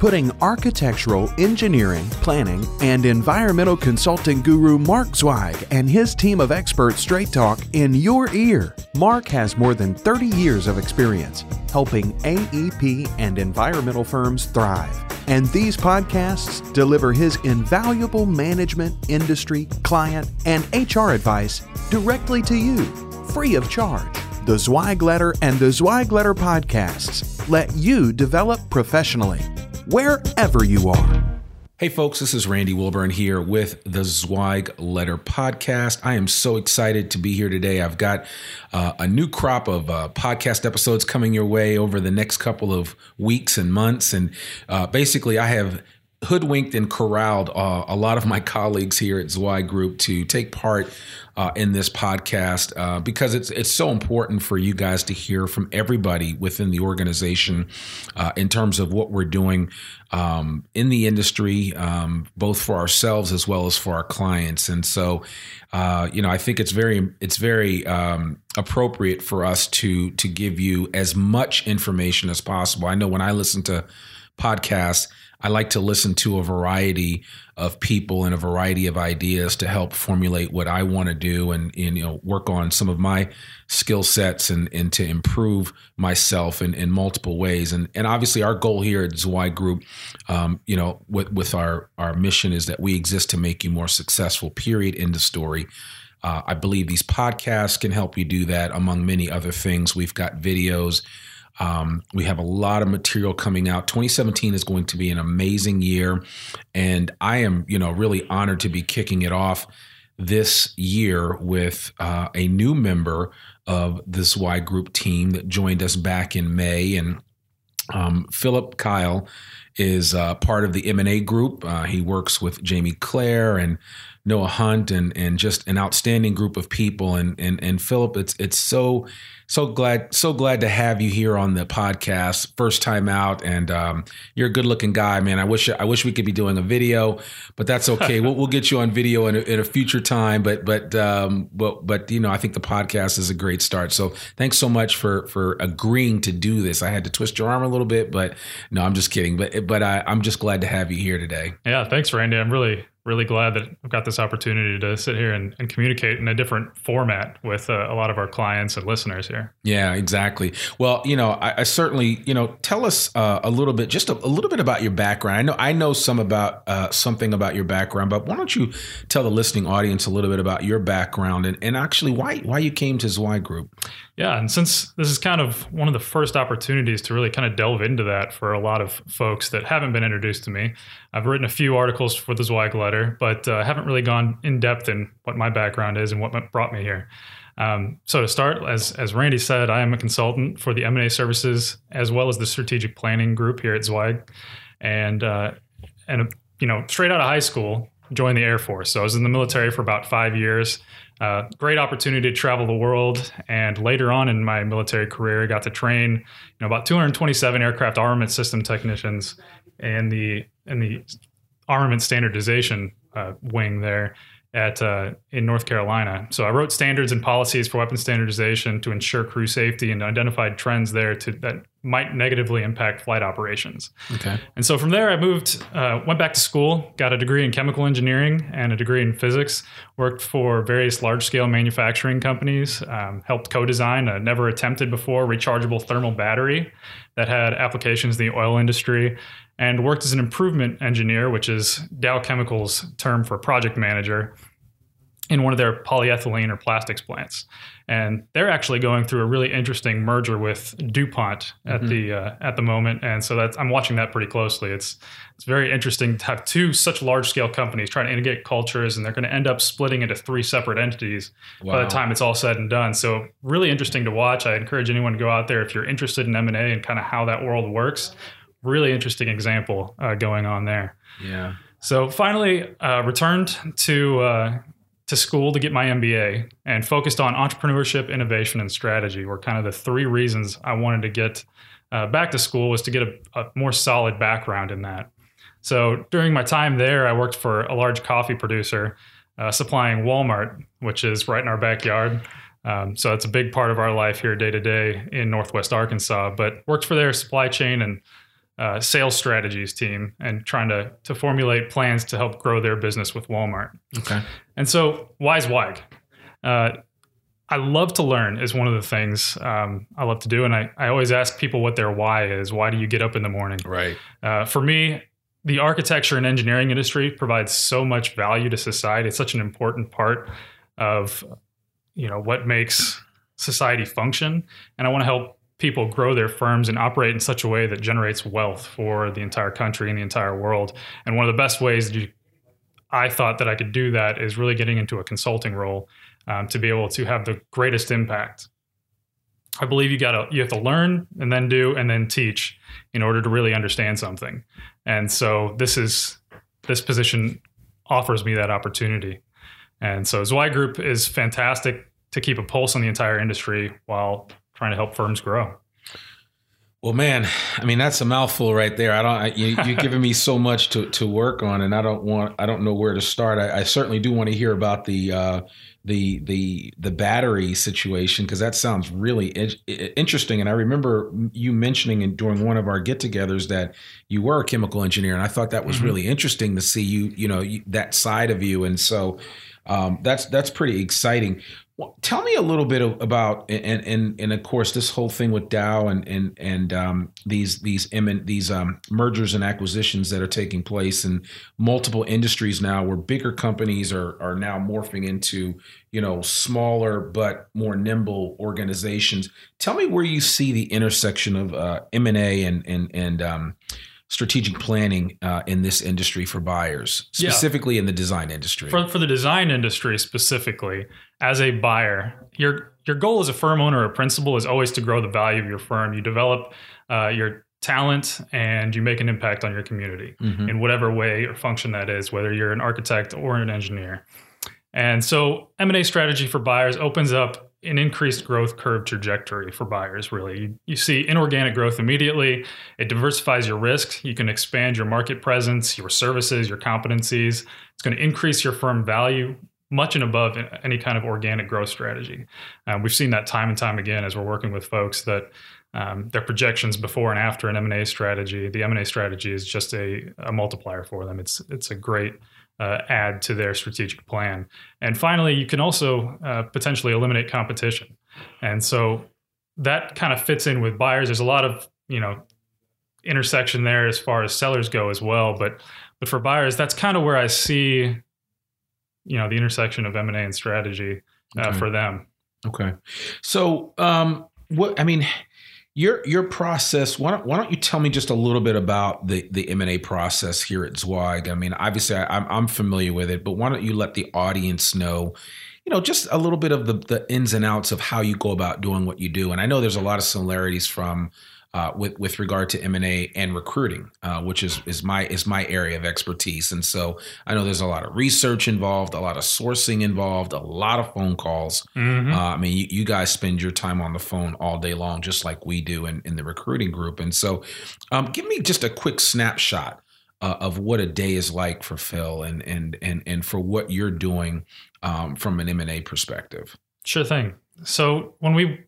putting architectural, engineering, planning, and environmental consulting guru Mark Zweig and his team of experts straight talk in your ear. Mark has more than 30 years of experience helping AEP and environmental firms thrive. And these podcasts deliver his invaluable management, industry, client, and HR advice directly to you, free of charge. The Zweig Letter and the Zweig Letter podcasts let you develop professionally wherever you are. Hey, folks, this is Randy Wilburn here with the Zweig Letter Podcast. I am so excited to be here today. I've got uh, a new crop of uh, podcast episodes coming your way over the next couple of weeks and months. And uh, basically, I have hoodwinked and corralled uh, a lot of my colleagues here at Zweig Group to take part uh, in this podcast uh, because it's it's so important for you guys to hear from everybody within the organization uh, in terms of what we're doing um, in the industry, um, both for ourselves as well as for our clients. And so, uh, you know, I think it's very it's very um, appropriate for us to to give you as much information as possible. I know when I listen to podcasts I like to listen to a variety of people and a variety of ideas to help formulate what I want to do and, and, you know work on some of my skill sets and, and to improve myself in, in multiple ways. And and obviously our goal here at Zweig Group, um, you know, with, with our our mission is that we exist to make you more successful. Period. In the story. Uh, I believe these podcasts can help you do that, among many other things. We've got videos. Um, we have a lot of material coming out. 2017 is going to be an amazing year, and I am, you know, really honored to be kicking it off this year with uh, a new member of the Zweig Group team that joined us back in May, and um, Philip Keil is uh, part of the M&A group. Uh, he works with Jamie Claire and Noah Hunt and and just an outstanding group of people. And and and Philip, it's it's so so glad so glad to have you here on the podcast. First time out and um, you're a good looking guy man. I wish i wish we could be doing a video but that's okay. We'll, we'll get you on video in a, in a future time but but um, but but you know i think the podcast is a great start. So thanks so much for for agreeing to do this. I had to twist your arm a little bit but no i'm just kidding. But but I, i'm just glad to have you here today. Yeah thanks randy. I'm really really glad that I've got this opportunity to sit here and, and communicate in a different format with uh, a lot of our clients and listeners here. Yeah, exactly. Well, you know, I, I certainly, you know, tell us uh, a little bit, just a, a, little bit about your background. I know, I know some about uh, something about your background, but why don't you tell the listening audience a little bit about your background and, and actually why why you came to Zweig Group? Yeah, and since this is kind of one of the first opportunities to really kind of delve into that for a lot of folks that haven't been introduced to me, I've written a few articles for the Zweig letter, but uh, haven't really gone in depth in what my background is and what brought me here. Um, so to start, as as Randy said, I am a consultant for the M&A services as well as the strategic planning group here at Zweig, and uh, and you know straight out of high school, joined the Air Force. So I was in the military for about five years. Great opportunity to travel the world, and later on in my military career, I got to train you know about 227 aircraft armament system technicians in the in the armament standardization uh, wing there at uh, in North Carolina. So I wrote standards and policies for weapon standardization to ensure crew safety and identified trends there to that might negatively impact flight operations. Okay. And so from there, I moved, uh, went back to school, got a degree in chemical engineering and a degree in physics. Worked for various large-scale manufacturing companies. Um, helped co-design a never attempted before rechargeable thermal battery that had applications in the oil industry and worked as an improvement engineer, which is Dow Chemical's term for project manager, in one of their polyethylene or plastics plants, and they're actually going through a really interesting merger with DuPont at mm-hmm. the uh, at the moment. And so that's I'm watching that pretty closely. It's it's very interesting to have two such large scale companies trying to integrate cultures, and they're going to end up splitting into three separate entities wow. by the time it's all said and done. So really interesting to watch. I encourage anyone to go out there if you're interested in M and A and kind of how that world works. Really interesting example uh, going on there. Yeah. So finally, uh, returned to uh, to school to get my MBA and focused on entrepreneurship, innovation, and strategy were kind of the three reasons I wanted to get uh, back to school was to get a, a, more solid background in that. So during my time there, I worked for a large coffee producer uh, supplying Walmart, which is right in our backyard. Um, so it's a big part of our life here day to day in Northwest Arkansas. But worked for their supply chain and uh, sales strategies team and trying to to formulate plans to help grow their business with Walmart. Okay. And so, why Zweig? Uh, I love to learn is one of the things um, I love to do, and I, I always ask people what their why is. Why do you get up in the morning? Right. Uh, for me, the architecture and engineering industry provides so much value to society. It's such an important part of you know what makes society function, and I want to help people grow their firms and operate in such a way that generates wealth for the entire country and the entire world. And one of the best ways you, I thought that I could do that is really getting into a consulting role um, to be able to have the greatest impact. I believe you got to you have to learn and then do and then teach in order to really understand something. And so this is this position offers me that opportunity. And so Zweig Group is fantastic to keep a pulse on the entire industry while trying to help firms grow. Well, man, I mean that's a mouthful right there. I don't. I, you, are giving me so much to, to work on, and I don't want. I don't know where to start. I, I certainly do want to hear about the uh, the the the battery situation because that sounds really in- interesting. And I remember you mentioning in, during one of our get-togethers that you were a chemical engineer, and I thought that was mm-hmm. really interesting to see you. You know you, that side of you, and so um, that's that's pretty exciting. Well, tell me a little bit about and and and of course this whole thing with Dow and and and um, these these these um, mergers and acquisitions that are taking place in multiple industries now, where bigger companies are are now morphing into you know smaller but more nimble organizations. Tell me where you see the intersection of uh, M and A and and and um, strategic planning uh, in this industry for buyers, specifically yeah. in the design industry? For, for the design industry specifically, as a buyer, your your goal as a firm owner or principal is always to grow the value of your firm. You develop uh, your talent and you make an impact on your community mm-hmm. in whatever way or function that is, whether you're an architect or an engineer. And so M&A strategy for buyers opens up an increased growth curve trajectory for buyers, really. You, you, see inorganic growth immediately. It diversifies your risks. You can expand your market presence, your services, your competencies. It's going to increase your firm value much and above any kind of organic growth strategy. Um, we've seen that time and time again as we're working with folks that um, their projections before and after an M&A strategy, the M&A strategy is just a, a multiplier for them. It's, it's a great uh, add to their strategic plan. And finally, you can also uh, potentially eliminate competition. And so that kind of fits in with buyers. There's a lot of you know intersection there as far as sellers go as well. But but for buyers, that's kind of where I see you know the intersection of M and A and strategy uh, okay. for them. Okay, so um, what I mean your your process. Why don't, why don't you tell me just a little bit about the the M and A process here at Zweig? I mean, obviously I, I'm I'm familiar with it, but why don't you let the audience know? You know, just a little bit of the, the ins and outs of how you go about doing what you do. And I know there's a lot of similarities from uh, with with regard to M and A and recruiting, uh, which is is my is my area of expertise. And so I know there's a lot of research involved, a lot of sourcing involved, a lot of phone calls. Mm-hmm. Uh, I mean, you, you, guys spend your time on the phone all day long, just like we do in, in the recruiting group. And so, um, give me just a quick snapshot. Uh, of what a day is like for Phil and and and and for what you're doing um, from an M and A perspective. Sure thing. So when we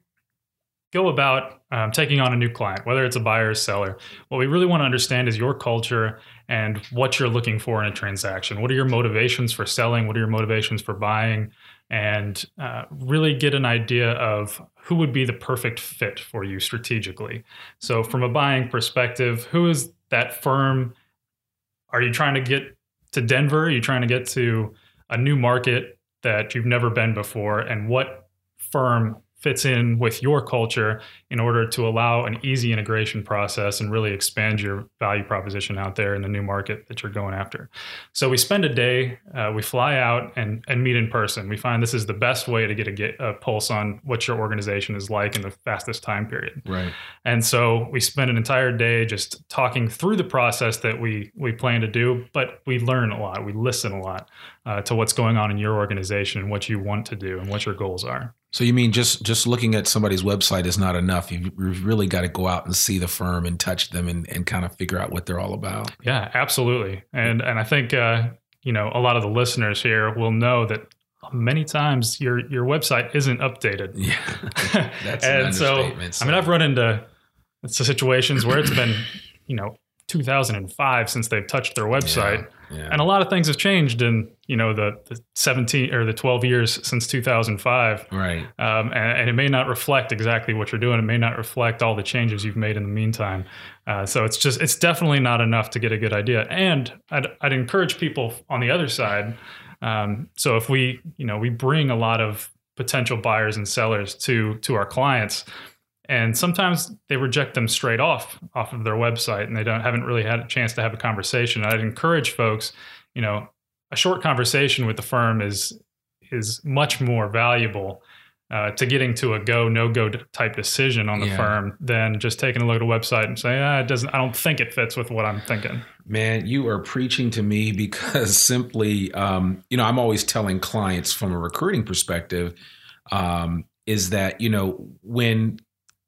go about um, taking on a new client, whether it's a buyer or seller, what we really want to understand is your culture and what you're looking for in a transaction. What are your motivations for selling? What are your motivations for buying? And uh, really get an idea of who would be the perfect fit for you strategically. So, from a buying perspective, who is that firm? Are you trying to get to Denver? Are you trying to get to a new market? that you've never been before and what firm fits in with your culture in order to allow an easy integration process and really expand your value proposition out there in the new market that you're going after. So we spend a day, uh, we fly out and, and meet in person. We find this is the best way to get a, get a pulse on what your organization is like in the fastest time period. Right. And so we spend an entire day just talking through the process that we we plan to do, but we learn a lot, we listen a lot uh, to what's going on in your organization and what you want to do and what your goals are. So you mean just just looking at somebody's website is not enough? You've, you've really got to go out and see the firm and touch them and, and kind of figure out what they're all about. Yeah, absolutely. And and I think uh, you know a lot of the listeners here will know that many times your your website isn't updated. Yeah, that's and so, so I mean I've run into situations where it's been you know 2005 since they've touched their website. Yeah yeah. And a lot of things have changed in you know the, the 17 or the 12 years since 2005. Right. Um, and, and, it may not reflect exactly what you're doing. It may not reflect all the changes you've made in the meantime. Uh, so it's just it's definitely not enough to get a good idea. And I'd, I'd encourage people on the other side. Um, so if we you know we bring a lot of potential buyers and sellers to to our clients and sometimes they reject them straight off off of their website and they don't haven't really had a chance to have a conversation i'd encourage folks you know a short conversation with the firm is is much more valuable uh, to getting to a go no go type decision on the yeah. firm than just taking a look at a website and saying ah, it doesn't i don't think it fits with what i'm thinking man you are preaching to me because simply um, you know i'm always telling clients from a recruiting perspective um, is that you know when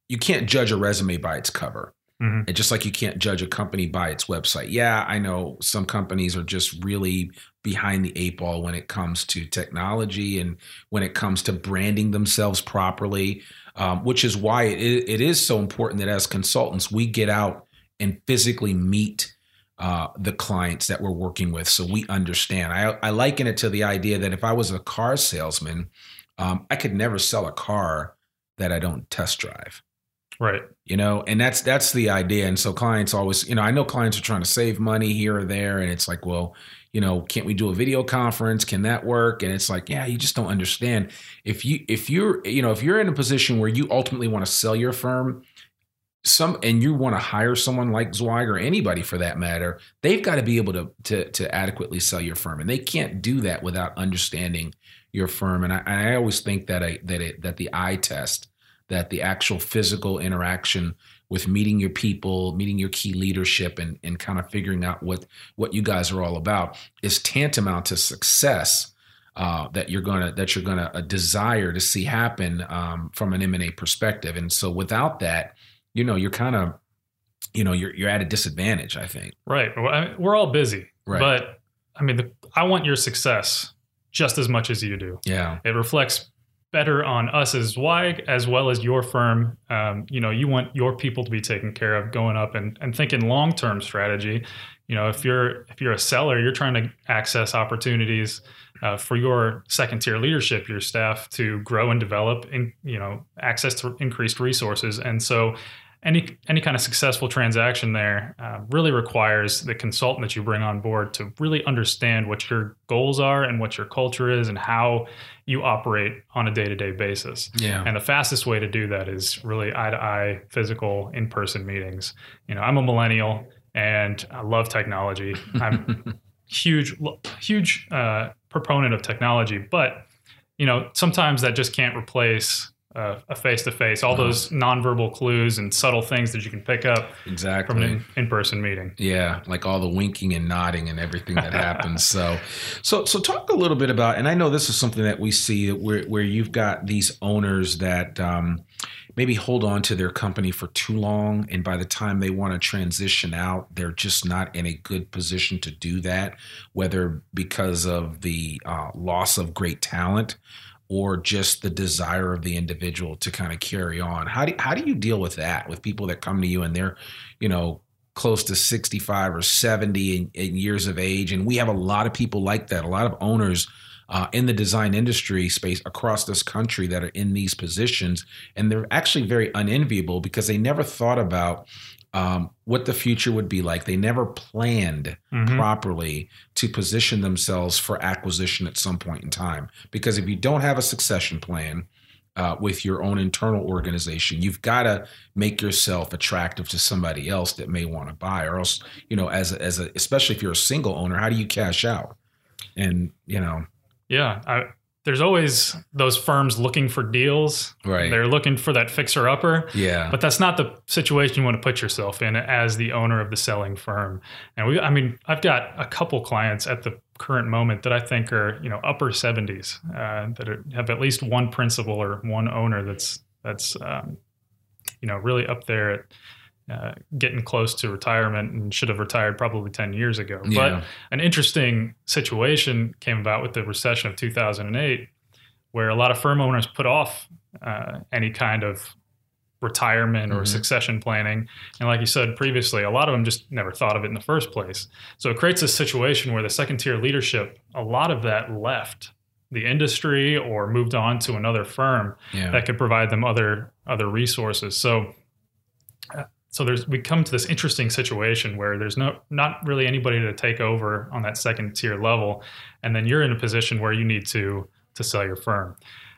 you can't judge a resume by its cover. Mm-hmm. And just like you can't judge a company by its website. Yeah, I know some companies are just really behind the eight ball when it comes to technology and when it comes to branding themselves properly, um, which is why it, it is so important that as consultants, we get out and physically meet uh, the clients that we're working with so we understand. I, I liken it to the idea that if I was a car salesman, um, I could never sell a car that I don't test drive. Right. You know, and that's that's the idea. And so clients always, you know, I know clients are trying to save money here or there, and it's like, well, you know, can't we do a video conference? Can that work? And it's like, yeah, you just don't understand. If you if you're, you know, if you're in a position where you ultimately want to sell your firm, some and you want to hire someone like Zweig or anybody for that matter, they've got to be able to to to adequately sell your firm, and they can't do that without understanding your firm. And I, and I always think that I that it that the eye test that the actual physical interaction with meeting your people, meeting your key leadership, and, and kind of figuring out what what you guys are all about is tantamount to success. Uh, that you're gonna that you're gonna uh, desire to see happen um, from an M and A perspective, and so without that, you know, you're kind of, you know, you're you're at a disadvantage. I think. Right. we're all busy, right. but I mean, the, I want your success just as much as you do. Yeah. It reflects better on us as Zweig as well as your firm. Um, you know, you want your people to be taken care of going up and, and thinking long term strategy. You know, if you're if you're a seller, you're trying to access opportunities uh, for your second tier leadership, your staff to grow and develop, and you know, access to increased resources. And so, any any kind of successful transaction there uh, really requires the consultant that you bring on board to really understand what your goals are and what your culture is and how you operate on a day-to-day basis. Yeah. And the fastest way to do that is really eye-to-eye physical in-person meetings. You know i'm a millennial and i love technology. I'm huge huge uh, proponent of technology but you know sometimes that just can't replace uh, a face to face, all uh-huh. those nonverbal clues and subtle things that you can pick up exactly from an in person meeting. Yeah, like all the winking and nodding and everything that happens. so, so, so talk a little bit about, and I know this is something that we see where where you've got these owners that. Um, maybe hold on to their company for too long and by the time they want to transition out they're just not in a good position to do that whether because of the uh, loss of great talent or just the desire of the individual to kind of carry on. How do how do you deal with that with people that come to you and they're, you know, close to 65 or 70 in, in years of age and we have a lot of people like that, a lot of owners uh, in the design industry space across this country that are in these positions and they're actually very unenviable because they never thought about um, what the future would be like. They never planned Mhm. properly to position themselves for acquisition at some point in time. Because if you don't have a succession plan uh, with your own internal organization, you've got to make yourself attractive to somebody else that may want to buy, or else, you know, as a, as a, especially if you're a single owner, how do you cash out? And you know, Yeah, I, there's always those firms looking for deals. Right. They're looking for that fixer upper. yeah, But that's not the situation you want to put yourself in as the owner of the selling firm. And we, I mean, I've got a couple clients at the current moment that I think are, you know, upper 70s uh, that are, have at least one principal or one owner that's that's, um, you know, really up there at uh, getting close to retirement and should have retired probably 10 years ago. Yeah. But an interesting situation came about with the recession of 2008, where a lot of firm owners put off uh, any kind of retirement or Mhm. succession planning. And like you said previously, a lot of them just never thought of it in the first place. So it creates a situation where the second tier leadership, a lot of that left the industry or moved on to another firm yeah, that could provide them other other resources. So so there's we come to this interesting situation where there's no not really anybody to take over on that second tier level and then you're in a position where you need to to sell your firm.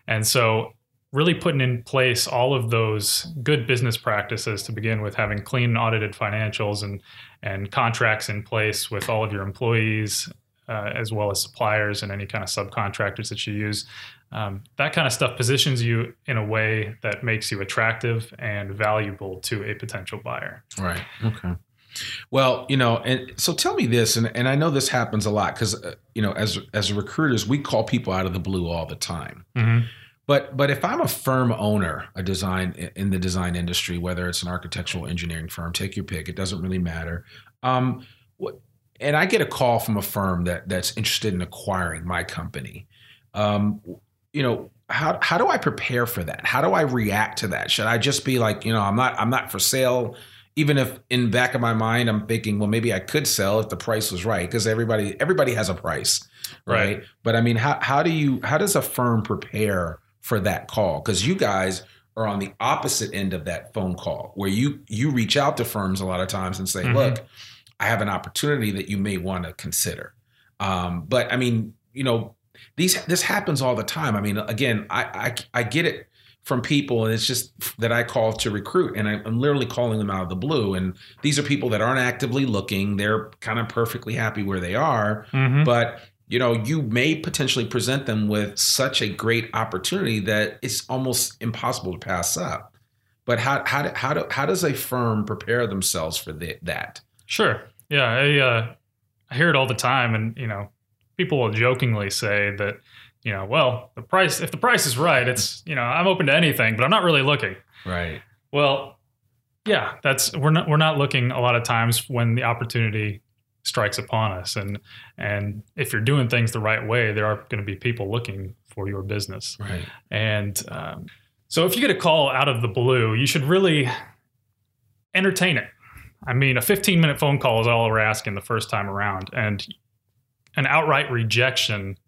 And so really putting in place all of those good business practices to begin with having clean audited financials and and contracts in place with all of your employees uh, as well as suppliers and any kind of subcontractors that you use um, that kind of stuff positions you in a way that makes you attractive and valuable to a potential buyer. Right. Okay. Well, you know, and so tell me this, and, and I know this happens a lot because uh, you know, as as recruiters, we call people out of the blue all the time. But but if I'm a firm owner, a design in the design industry, whether it's an architectural engineering firm, take your pick, it doesn't really matter. Um, what, and I get a call from a firm that that's interested in acquiring my company. Um, you know, how how do I prepare for that? How do I react to that? Should I just be like, you know, I'm not I'm not for sale, even if in back of my mind I'm thinking, well, maybe I could sell if the price was right, because everybody everybody has a price, right? Right. But I mean, how how do you how does a firm prepare for that call? Because you guys are on the opposite end of that phone call, where you you reach out to firms a lot of times and say, Mhm. look, I have an opportunity that you may want to consider. Um, but I mean, you know, these this happens all the time. I mean, again, I I, I get it from people, and it's just that I call to recruit, and I, I'm literally calling them out of the blue. And these are people that aren't actively looking; they're kind of perfectly happy where they are. Mm-hmm. But you know, you may potentially present them with such a great opportunity that it's almost impossible to pass up. But how how do, how do, how does a firm prepare themselves for the, that? Sure. Yeah, I, uh, I hear it all the time, and you know, people will jokingly say that, you know, well, the price if the price is right, it's you know, I'm open to anything, but I'm not really looking. Right. Well, yeah, that's we're not we're not looking a lot of times when the opportunity strikes upon us, and and if you're doing things the right way, there are going to be people looking for your business. Right. And um, so if you get a call out of the blue, you should really entertain it. I mean, a 15 minute phone call is all we're asking the first time around. And an outright rejection,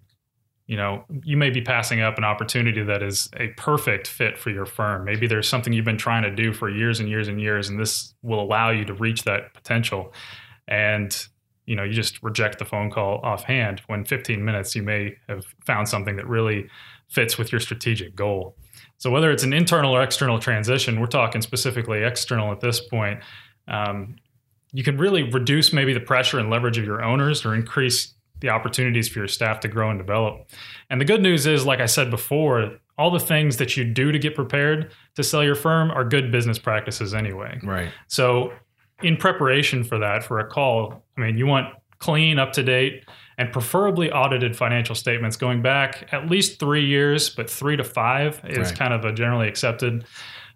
you know, you may be passing up an opportunity that is a perfect fit for your firm. Maybe there's something you've been trying to do for years and years and years, and this will allow you to reach that potential. And you know, you just reject the phone call offhand when 15 minutes you may have found something that really fits with your strategic goal. So whether it's an internal or external transition, we're talking specifically external at this point. Um, you can really reduce maybe the pressure and leverage of your owners or increase the opportunities for your staff to grow and develop. And the good news is, like I said before, all the things that you do to get prepared to sell your firm are good business practices anyway. Right. So, in preparation for that, for a call, I mean, you want clean, up to date, and preferably audited financial statements going back at least three years, but three to five is Right. kind of a generally accepted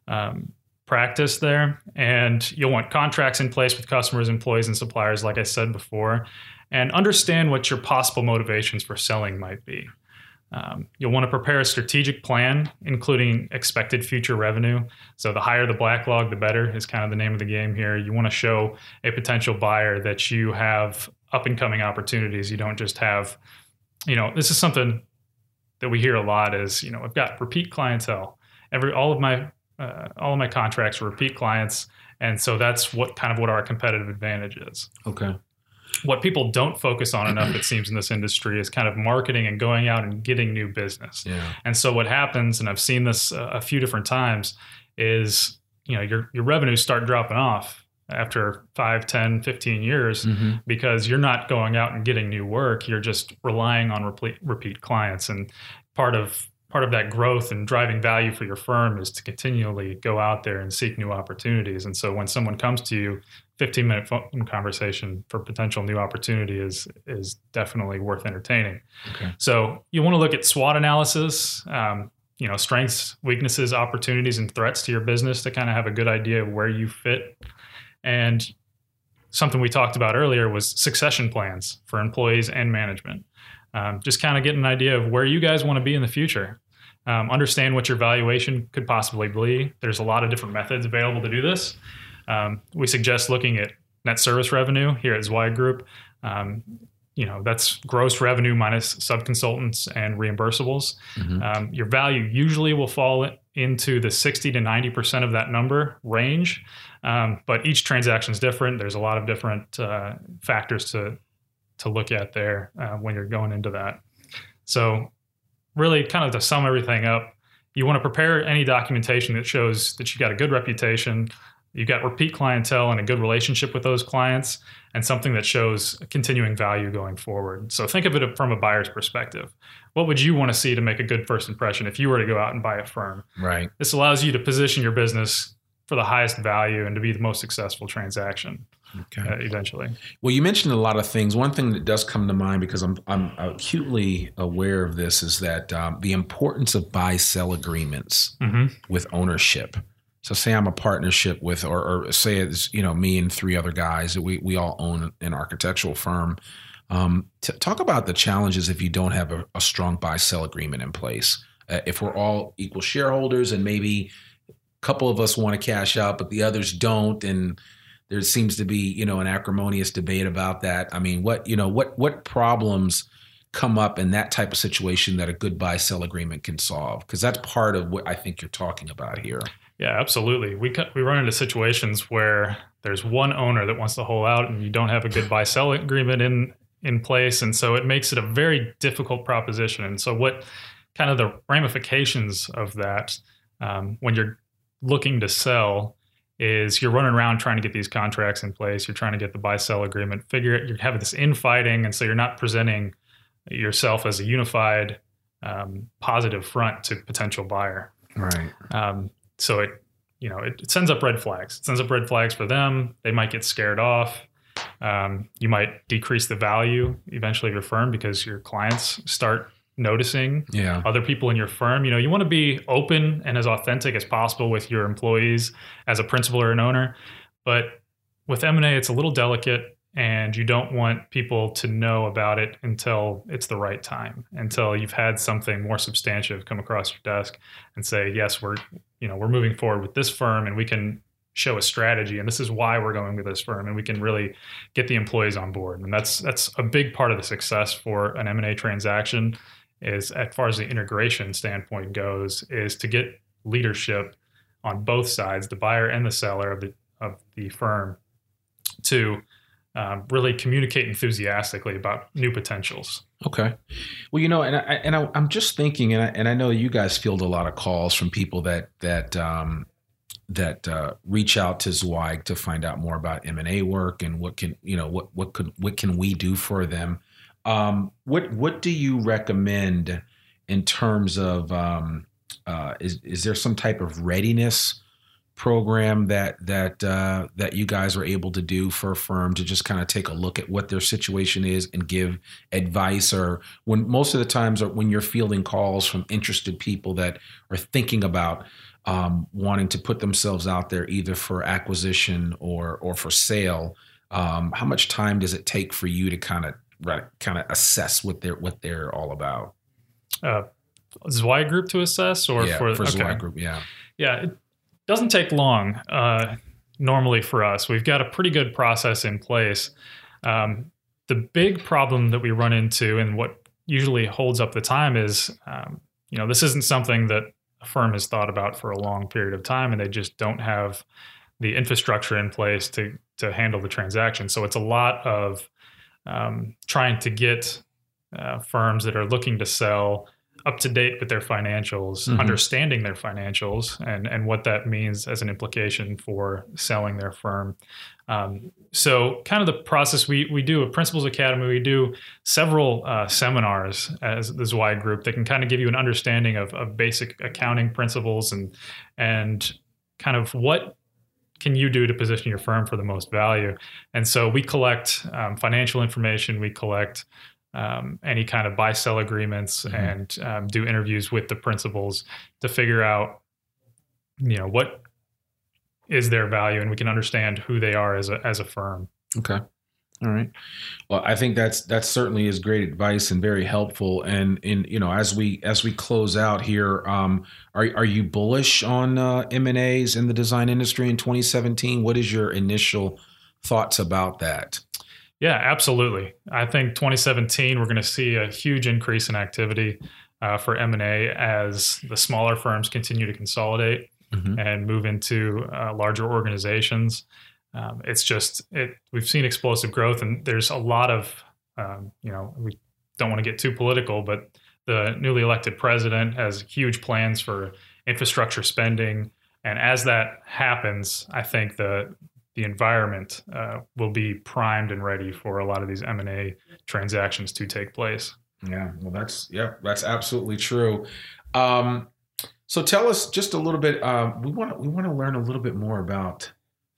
um, practice there. And you'll want contracts in place with customers, employees, and suppliers, like I said before, and understand what your possible motivations for selling might be. Um, you'll want to prepare a strategic plan, including expected future revenue. So, the higher the backlog, the better is kind of the name of the game here. You want to show a potential buyer that you have up and coming opportunities. You don't just have, you know, this is something that we hear a lot is, you know, I've got repeat clientele. Every all of my uh, all of my contracts are repeat clients, and so that's what kind of what our competitive advantage is. Okay. What people don't focus on enough, it seems, in this industry is kind of marketing and going out and getting new business. Yeah. And so what happens, and I've seen this uh, a few different times, is you know your your revenues start dropping off after 5 10 15 years Mm-hmm. because you're not going out and getting new work you're just relying on repeat, repeat clients and part of part of that growth and driving value for your firm is to continually go out there and seek new opportunities and so when someone comes to you 15 minute phone conversation for potential new opportunity is is definitely worth entertaining Okay. so you want to look at SWOT analysis, um, you know, strengths, weaknesses, opportunities, and threats to your business to kind of have a good idea of where you fit. And something we talked about earlier was succession plans for employees and management. Um, just kind of get an idea of where you guys want to be in the future. Um, understand what your valuation could possibly be. There's a lot of different methods available to do this. Um, we suggest looking at net service revenue here at Zweig Group. Um, you know that's gross revenue minus subconsultants and reimbursables. Mhm. Um, your value usually will fall into the 60 to 90 percent of that number range, um, but each transaction is different. There's a lot of different uh, factors to to look at there uh, when you're going into that. So, really, kind of to sum everything up, you want to prepare any documentation that shows that you've got a good reputation, you've got repeat clientele and a good relationship with those clients, and something that shows continuing value going forward. So, think of it from a buyer's perspective. What would you want to see to make a good first impression if you were to go out and buy a firm? Right. This allows you to position your business for the highest value and to be the most successful transaction Okay. uh, eventually. Well, you mentioned a lot of things. One thing that does come to mind because I'm I'm acutely aware of this is that um, the importance of buy sell agreements hmm with ownership. So, say I'm a partnership with, or, or say it's you know me and three other guys that we we all own an architectural firm. Um, t- talk about the challenges if you don't have a, a strong buy sell agreement in place. Uh, if we're all equal shareholders and maybe a couple of us want to cash out, but the others don't, and there seems to be you know an acrimonious debate about that. I mean, what you know what what problems come up in that type of situation that a good buy sell agreement can solve? Because that's part of what I think you're talking about here. Yeah, absolutely. We we run into situations where there's one owner that wants to hold out, and you don't have a good buy sell agreement in in place, and so it makes it a very difficult proposition. And so, what kind of the ramifications of that um, when you're looking to sell is you're running around trying to get these contracts in place. You're trying to get the buy sell agreement. Figure it. You're having this infighting, and so you're not presenting yourself as a unified, um, positive front to potential buyer. Right. Um, so it, you know, it, it sends up red flags. It sends up red flags for them. They might get scared off. Um, you might decrease the value eventually of your firm because your clients start noticing Yeah. other people in your firm. You know, you want to be open and as authentic as possible with your employees as a principal or an owner. But with M&A, it's a little delicate and you don't want people to know about it until it's the right time, until you've had something more substantive come across your desk and say, yes, we're, you know, we're moving forward with this firm and we can show a strategy and this is why we're going with this firm and we can really get the employees on board. And that's that's a big part of the success for an M&A transaction is as far as the integration standpoint goes is to get leadership on both sides the buyer and the seller of the of the firm to um, really communicate enthusiastically about new potentials Okay. Well, you know, and I and I, I'm just thinking, and I, and I know you guys field a lot of calls from people that that um, that uh, reach out to Zweig to find out more about M and A work and what can you know what what could what can we do for them. Um, what what do you recommend in terms of um, uh, is is there some type of readiness program that that uh, that you guys are able to do for a firm to just kind of take a look at what their situation is and give advice? Or when most of the times when you're fielding calls from interested people that are thinking about um, wanting to put themselves out there either for acquisition or or for sale um, how much time does it take for you to kind of right, kind of assess what they're what they're all about uh, Zweig group to assess or yeah for, for okay. Group yeah Yeah, it doesn't take long uh, normally for us. We've got a pretty good process in place. Um, the big problem that we run into and what usually holds up the time is, um, you know, this isn't something that a firm has thought about for a long period of time, and they just don't have the infrastructure in place to to handle the transaction. So it's a lot of um, trying to get uh, firms that are looking to sell up to date with their financials, mm-hmm. understanding their financials, and and what that means as an implication for selling their firm. Um, so, kind of the process we we do a Principals Academy. We do several uh, seminars as the Zweig Group that can kind of give you an understanding of, of basic accounting principles and and kind of what can you do to position your firm for the most value. And so we collect um, financial information. We collect um, any kind of buy sell agreements mm-hmm. and um, do interviews with the principals to figure out you know what is their value and we can understand who they are as a as a firm okay all right well i think that's that certainly is great advice and very helpful and in you know as we as we close out here um are, are you bullish on uh, m&as in the design industry in 2017 what is your initial thoughts about that yeah, absolutely. I think 2017 we're going to see a huge increase in activity uh, for M&A as the smaller firms continue to consolidate mm-hmm. and move into uh, larger organizations. Um, it's just it. We've seen explosive growth, and there's a lot of um, you know we don't want to get too political, but the newly elected president has huge plans for infrastructure spending, and as that happens, I think the the environment uh, will be primed and ready for a lot of these M&A transactions to take place. Yeah, well, that's yeah, that's absolutely true. Um, so tell us just a little bit. Um, we want we want to learn a little bit more about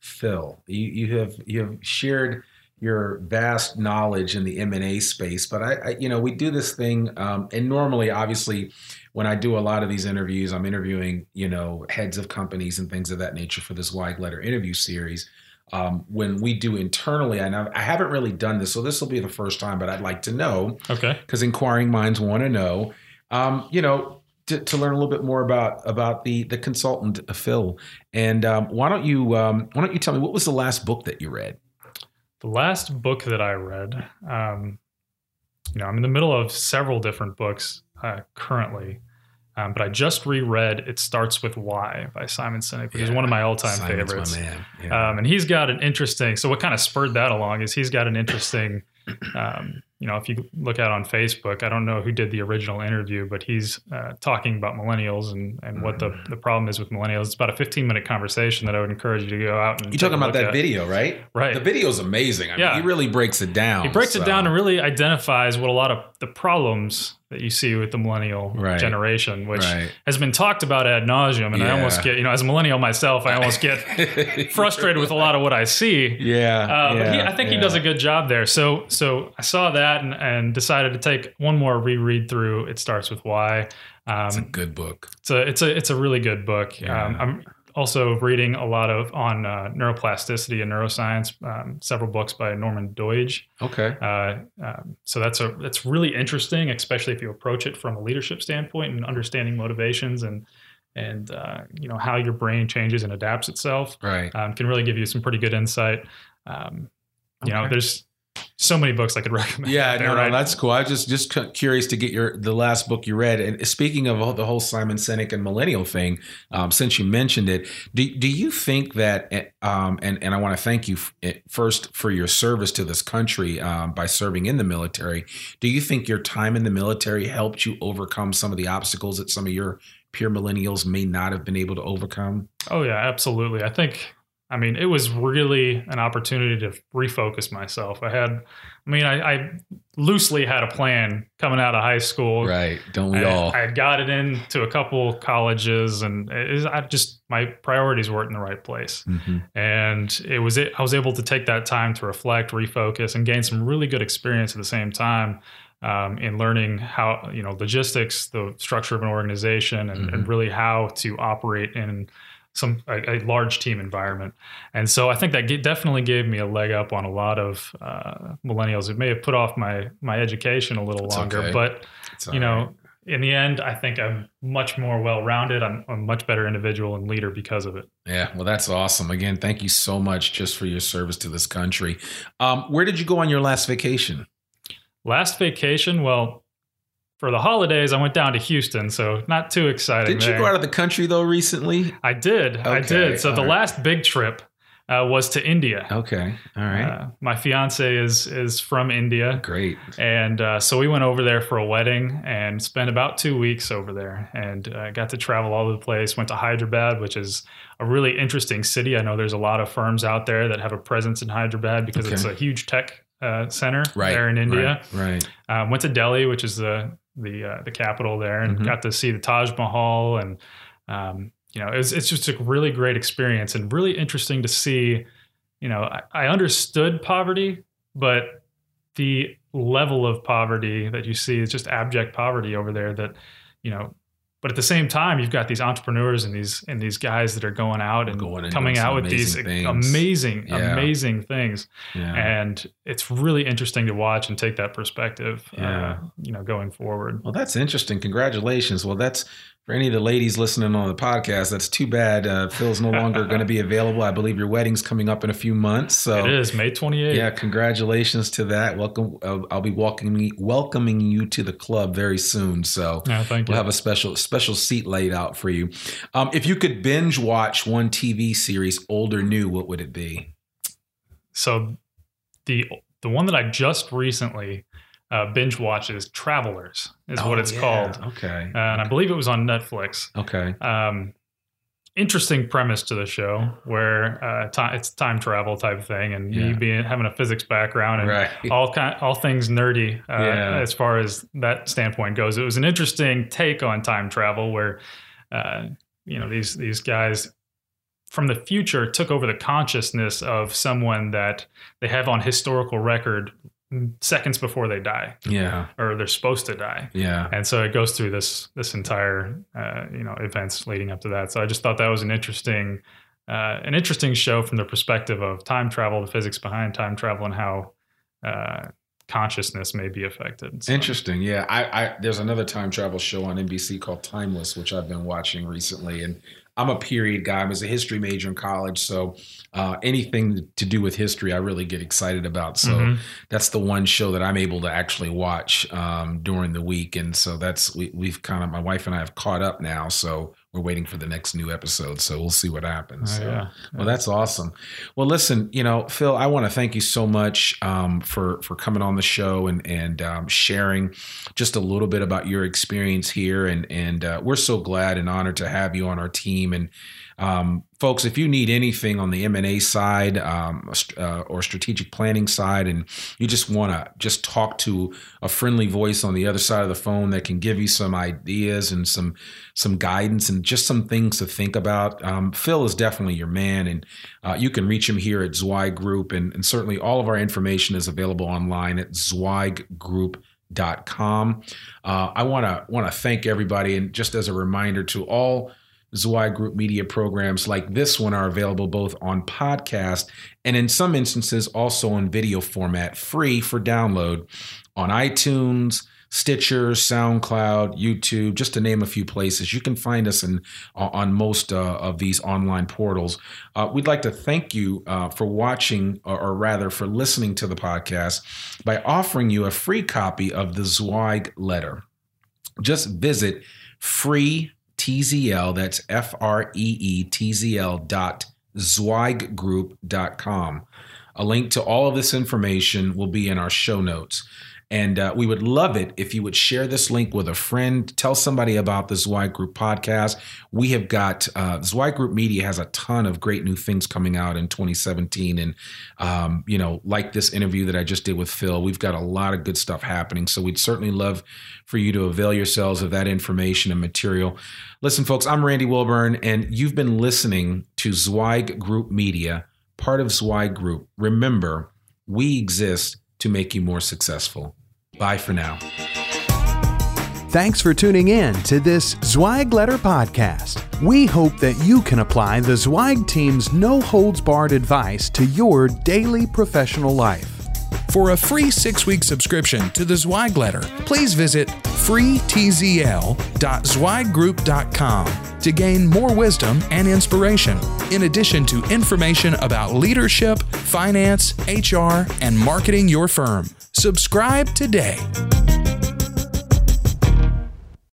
Phil. You, you have you have shared your vast knowledge in the M and A space, but I, I, you know we do this thing, um, and normally, obviously, when I do a lot of these interviews, I'm interviewing you know heads of companies and things of that nature for this Zweig Letter interview series um, when we do internally, and I, I haven't really done this, so this will be the first time, but I'd like to know. Okay. Because inquiring minds want to know. Um, you know, to, to, learn a little bit more about about the the consultant uh, Phil. And um, why don't you um, why don't you tell me what was the last book that you read? The last book that I read, um, you know, I'm in the middle of several different books uh, currently. Um, but I just reread "It Starts with Why" by Simon Sinek, which yeah, is one of my all-time Simon's favorites. Yeah. Um, and he's got an interesting. So what kind of spurred that along is he's got an interesting um, you know, if you look at on Facebook, I don't know who did the original interview, but he's uh, talking about millennials and, and what the, the problem is with millennials. It's about a 15 minute conversation that I would encourage you to go out and. You're talking about that at. video, right? Right. The video is amazing. I yeah. Mean, he really breaks it down. He breaks so. it down and really identifies what a lot of the problems that you see with the millennial right. generation, which right. has been talked about ad nauseum. And yeah. I almost get, you know, as a millennial myself, I almost get frustrated with a lot of what I see. Yeah. Uh, yeah but he, I think he does a good job there. So, so I saw that and, and decided to take one more reread through. It starts with why. Um, it's a good book. It's a it's a it's a really good book. Yeah. Um, I'm also reading a lot of on uh, neuroplasticity and neuroscience. Um, several books by Norman Doidge. Okay. Uh, um, so that's a that's really interesting, especially if you approach it from a leadership standpoint and understanding motivations and and uh, you know how your brain changes and adapts itself. Right. Um, can really give you some pretty good insight. Um, you know, there's so many books I could recommend. Yeah, no, right? no, that's cool. I was just just curious to get your the last book you read. And speaking of the whole Simon Sinek and millennial thing, um, since you mentioned it, do do you think that? Eh, um, and and I want to thank you eh, first for your service to this country um, by serving in the military. Do you think your time in the military helped you overcome some of the obstacles that some of your peer millennials may not have been able to overcome? Oh yeah, absolutely. I think I mean, it was really an opportunity to refocus myself. I had, I mean, I, I loosely had a plan coming out of high school. Right. Don't we I, all? I had got it into a couple colleges and it, I just, my priorities weren't in the right place. Mm-hmm. And it was, it, I was able to take that time to reflect, refocus, and gain some really good experience at the same time. Um, in learning how you know logistics, the structure of an organization, and, mm-hmm. and really how to operate in some a, a, large team environment, and so I think that definitely gave me a leg up on a lot of uh, millennials. It may have put off my my education a little it's longer, okay. but it's you know, right. in the end, I think I'm much more well rounded. I'm a much better individual and leader because of it. Yeah, well, that's awesome. Again, thank you so much just for your service to this country. Um, where did you go on your last vacation? Last vacation, well, for the holidays, I went down to Houston, so not too exciting. Did you go out of the country though recently? I did. I did. So the right. last big trip uh, was to India. Okay, all right, Uh, my fiance is is from India, great. and uh, so we went over there for a wedding and spent about two weeks over there, and uh, got to travel all over the place. Went to Hyderabad, which is a really interesting city. I know there's a lot of firms out there that have a presence in Hyderabad because it's a huge tech uh, center Right there in India. Right. right. Um, went to Delhi, which is the the uh, the capital there, and Mhm. got to see the Taj Mahal, and um, you know, it was, it's just a really great experience and really interesting to see. You know, I, I understood poverty, but the level of poverty that you see is just abject poverty over there. That you know. But at the same time, you've got these entrepreneurs and these and these guys that are going out and Going coming out with these amazing things. amazing, Yeah. amazing things Yeah. and it's really interesting to watch and take that perspective Yeah. uh, you know going forward Well, that's interesting. Congratulations. Well, that's for any of the ladies listening on the podcast. That's too bad. Uh, Phil's no longer going to be available. I believe your wedding's coming up in a few months. So it is may 28th Yeah, congratulations to that. Welcome. Uh, I'll be welcoming welcoming you to the club very soon. So you we'll have a special special seat laid out for you. Um, if you could binge watch one TV series, old or new, what would it be? so the the one that i just recently uh, binge watches travelers is what Oh, it's yeah. called Okay. uh, and i believe it was on netflix okay. um, interesting premise to the show where uh, it's time travel type of thing and Yeah. me being having a physics background and Right. all kind all things nerdy uh, Yeah. as far as that standpoint goes. It was an interesting take on time travel where uh, you know these these guys from the future took over the consciousness of someone that they have on historical record seconds before they die Yeah. or they're supposed to die Yeah. and so it goes through this this entire uh, you know events leading up to that so i just thought that was an interesting uh, an interesting show from the perspective of time travel the physics behind time travel and how uh, consciousness may be affected So- Interesting. Yeah. I, I there's another time travel show on NBC called Timeless, which I've been watching recently, and I'm a period guy. I was a history major in college, so uh, anything to do with history, I really get excited about. So Mhm. that's the one show that I'm able to actually watch um, during the week, and so that's we, we've kind of my wife and I have caught up now. So we're waiting for the next new episode. So we'll see what happens. Oh, So- yeah. well, that's awesome. Well, listen, you know, Phil, I want to thank you so much um, for for coming on the show and and um, sharing just a little bit about your experience here, and and uh, we're so glad and honored to have you on our team. And um, folks, if you need anything on the M and A side um, uh, or strategic planning side, and you just want to just talk to a friendly voice on the other side of the phone that can give you some ideas and some some guidance and just some things to think about, um, Phil is definitely your man, and uh, you can reach him here at Zweig Group, and, and certainly all of our information is available online at zweiggroup.com. Uh, I want to want to thank everybody, and just as a reminder to all Zweig Group media programs like this one are available both on podcast and in some instances also in video format, free for download on iTunes. Stitcher, SoundCloud, YouTube, just to name a few places. You can find us in on most uh, of these online portals. Uh, we'd like to thank you uh, for watching, or, or rather, for listening to the podcast by offering you a free copy of the Zweig letter. Just visit free TZL, that's F R E E T Z L dot zweiggroup.com. A link to all of this information will be in our show notes. And uh, we would love it if you would share this link with a friend. Tell somebody about the Zweig Group podcast. We have got uh, Zweig Group Media has a ton of great new things coming out in 2017, and um, you know, like this interview that I just did with Phil, we've got a lot of good stuff happening. So we'd certainly love for you to avail yourselves of that information and material. Listen, folks, I'm Randy Wilburn, and you've been listening to Zweig Group Media, part of Zweig Group. Remember, we exist to make you more successful. Bye for now. Thanks for tuning in to this Zweig Letter podcast. We hope that you can apply the Zweig team's no holds barred advice to your daily professional life. For a free six week subscription to the Zweig Letter, please visit freetzl.zweiggroup.com to gain more wisdom and inspiration, in addition to information about leadership, finance, HR, and marketing your firm. Subscribe today.